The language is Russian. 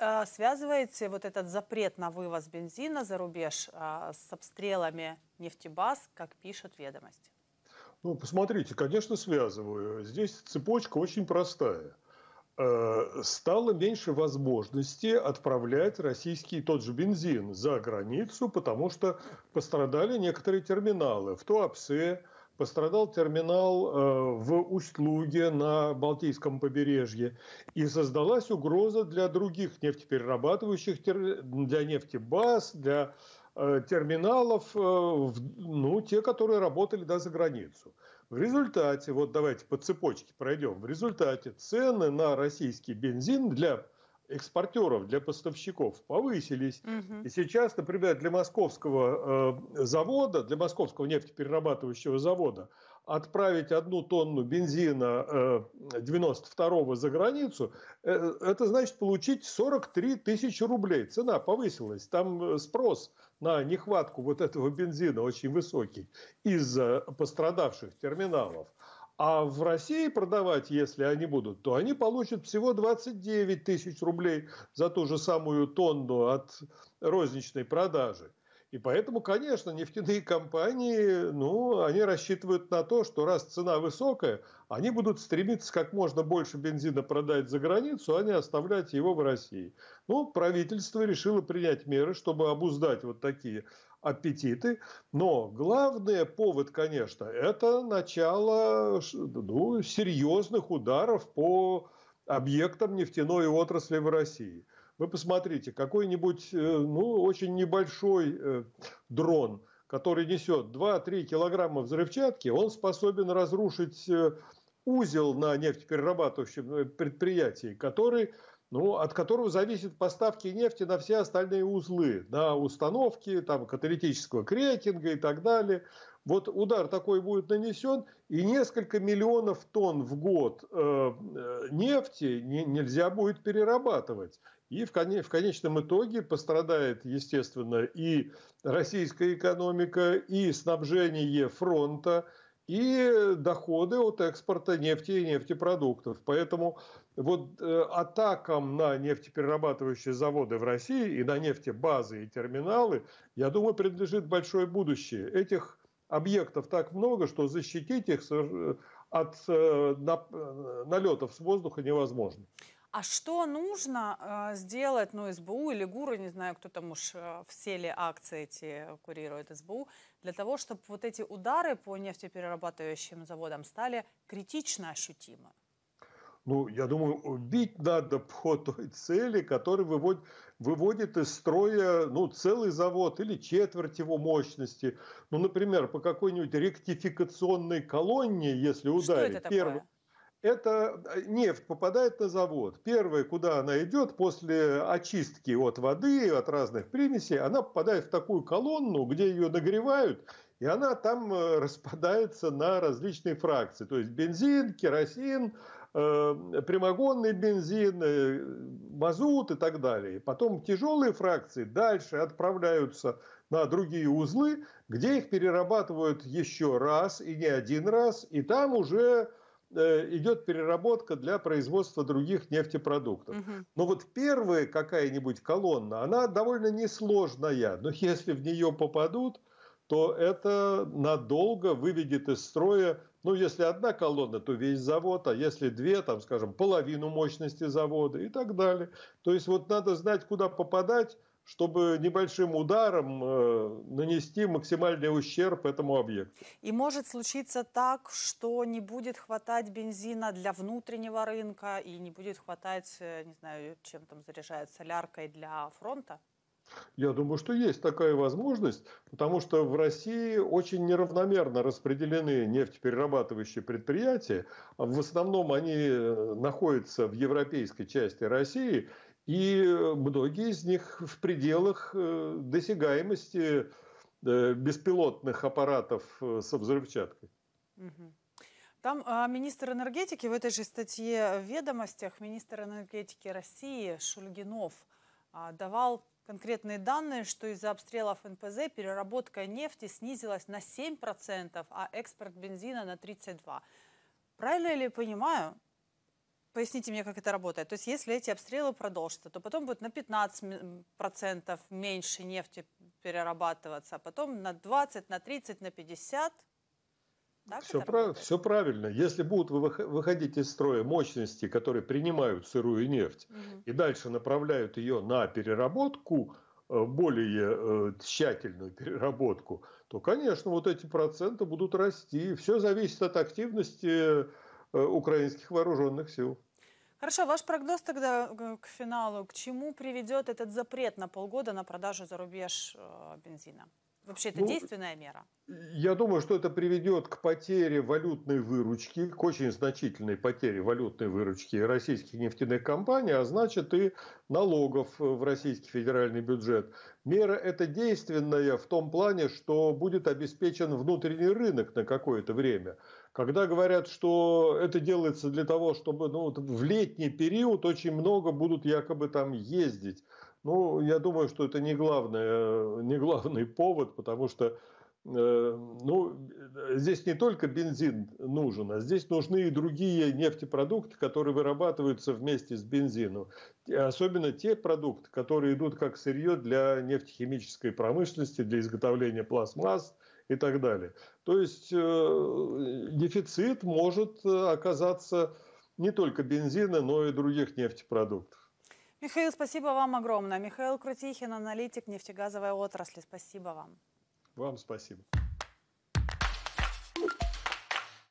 э, связываете вот этот запрет на вывоз бензина за рубеж э, с обстрелами нефтебаз, как пишут ведомости? Ну, посмотрите, конечно, связываю. Здесь цепочка очень простая. Э, стало меньше возможности отправлять российский тот же бензин за границу, потому что пострадали некоторые терминалы. В Туапсе пострадал терминал э, в Усть-Луге на Балтийском побережье. И создалась угроза для других нефтеперерабатывающих, для нефтебаз, для э, терминалов, ну, те, которые работали да, за границу. В результате, вот давайте по цепочке пройдем, в результате цены на российский бензин для экспортеров, для поставщиков повысились. Угу. И сейчас, например, для московского э, завода, для московского нефтеперерабатывающего завода отправить одну тонну бензина э, 92-го за границу, э, это значит получить 43 тысячи рублей. Цена повысилась. Там э, спрос на нехватку вот этого бензина очень высокий из-за пострадавших терминалов. А в России продавать, если они будут, то они получат всего 29 тысяч рублей за ту же самую тонну от розничной продажи. И поэтому, конечно, нефтяные компании, ну, они рассчитывают на то, что раз цена высокая, они будут стремиться как можно больше бензина продать за границу, а не оставлять его в России. Ну, правительство решило принять меры, чтобы обуздать вот такие аппетиты. Но главный повод, конечно, это начало ну, серьезных ударов по объектам нефтяной отрасли в России. Вы посмотрите, какой-нибудь, э, ну, очень небольшой э, дрон, который несет 2-3 килограмма взрывчатки, он способен разрушить э, узел на нефтеперерабатывающем предприятии, который ну, от которого зависят поставки нефти на все остальные узлы, на установки там, каталитического крекинга и так далее. Вот удар такой будет нанесен, и несколько миллионов тонн в год э, э нефти не, нельзя будет перерабатывать. И в, коне, в конечном итоге пострадает, естественно, и российская экономика, и снабжение фронта, и доходы от экспорта нефти и нефтепродуктов. Поэтому вот э, атакам на нефтеперерабатывающие заводы в России и на нефтебазы и терминалы, я думаю, принадлежит большое будущее. Этих объектов так много, что защитить их от э, налетов с воздуха невозможно. А что нужно э, сделать, ну, СБУ или ГУРу, не знаю, кто там уж э, все ли акции эти курирует СБУ, для того, чтобы вот эти удары по нефтеперерабатывающим заводам стали критично ощутимы? Ну, я думаю, бить надо по той цели, которая выводит, выводит из строя ну, целый завод или четверть его мощности. Ну, например, по какой-нибудь ректификационной колонне, если ударить. Что это такое? Первый, это э, нефть попадает на завод. Первое, куда она идет после очистки от воды, от разных примесей, она попадает в такую колонну, где ее нагревают, и она там э, распадается на различные фракции. То есть бензин, керосин, прямогонный бензин, э, мазут и так далее. Потом тяжелые фракции дальше отправляются на другие узлы, где их перерабатывают еще раз и не один раз, и там уже Э, идет переработка для производства других нефтепродуктов. Угу. Но вот первая какая-нибудь колонна, она довольно несложная, но если в нее попадут, то это надолго выведет из строя, ну, если одна колонна, то весь завод, а если две, там, скажем, половину мощности завода и так далее. То есть вот надо знать, куда попадать, чтобы небольшим ударом э, нанести максимальный ущерб этому объекту. И может случиться так, что не будет хватать бензина для внутреннего рынка и не будет хватать, э, не знаю, чем там заряжают, соляркой для фронта? Я думаю, что есть такая возможность, потому что в России очень неравномерно распределены нефтеперерабатывающие предприятия. В основном они э, находятся в европейской части России, и многие из них в пределах э, досягаемости э, беспилотных аппаратов со взрывчаткой. Там а, министр энергетики в этой же статье в «Ведомостях» министр энергетики России Шульгинов а, давал конкретные данные, что из-за обстрелов НПЗ переработка нефти снизилась на 7%, а экспорт бензина на 32%. Правильно ли понимаю, поясните мне, как это работает. То есть, если эти обстрелы продолжатся, то потом будет на 15% меньше нефти перерабатываться, а потом на 20, на 30, на 50. Так все, прав, все правильно. Если будут выходить из строя мощности, которые принимают сырую нефть, угу. и дальше направляют ее на переработку, э, более э, тщательную переработку, то, конечно, вот эти проценты будут расти. Все зависит от активности Э, украинских вооруженных сил. Хорошо, ваш прогноз тогда к финалу. К чему приведет этот запрет на полгода на продажу за рубеж бензина? Вообще это ну, действенная мера? Я думаю, что это приведет к потере валютной выручки, к очень значительной потере валютной выручки российских нефтяных компаний, а значит и налогов в российский федеральный бюджет. Мера эта действенная в том плане, что будет обеспечен внутренний рынок на какое-то время. Когда говорят, что это делается для того, чтобы ну, в летний период очень много будут якобы там ездить. Ну, я думаю, что это не, главное, не главный повод, потому что э, ну, здесь не только бензин нужен, а здесь нужны и другие нефтепродукты, которые вырабатываются вместе с бензином. Особенно те продукты, которые идут как сырье для нефтехимической промышленности, для изготовления пластмасс, и так далее. То есть э, дефицит может э, оказаться не только бензина, но и других нефтепродуктов. Михаил, спасибо вам огромное. Михаил Крутихин, аналитик нефтегазовой отрасли. Спасибо вам. Вам спасибо.